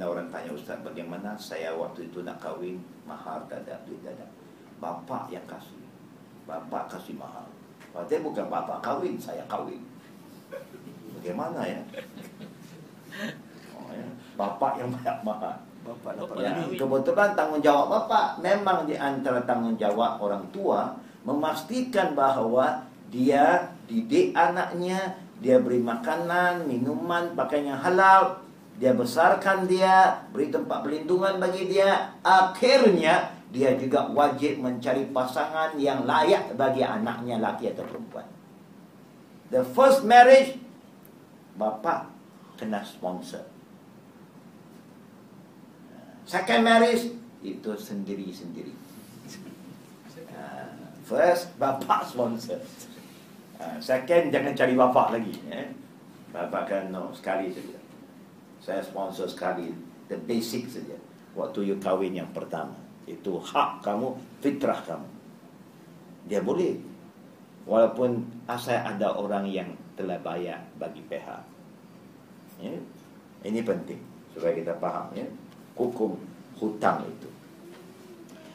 Pernah orang tanya Ustaz bagaimana saya waktu itu nak kahwin Mahar tak ada, duit tak ada Bapak yang kasih. Bapak kasih mahar. Berarti bukan bapak kahwin, saya kahwin. Bagaimana ya? Oh, ya. Bapak yang banyak mahar. Bapak dapat Ya, kebetulan tanggungjawab bapak. Memang di antara tanggungjawab orang tua memastikan bahawa dia didik anaknya, dia beri makanan, minuman, pakaian yang halal, dia besarkan dia, beri tempat perlindungan bagi dia. Akhirnya dia juga wajib mencari pasangan yang layak bagi anaknya laki atau perempuan. The first marriage bapak kena sponsor. Second marriage itu sendiri-sendiri. Ah, First bapak sponsor. Ah, Second jangan cari bapak lagi. Eh? Bapak kan no sekali saja. Saya sponsor sekali. The basic saja. Waktu you kahwin yang pertama. Itu hak kamu, fitrah kamu. Dia boleh. Walaupun asal ada orang yang telah bayar bagi pihak. Ya? Ini penting supaya kita faham ya. Hukum hutang itu.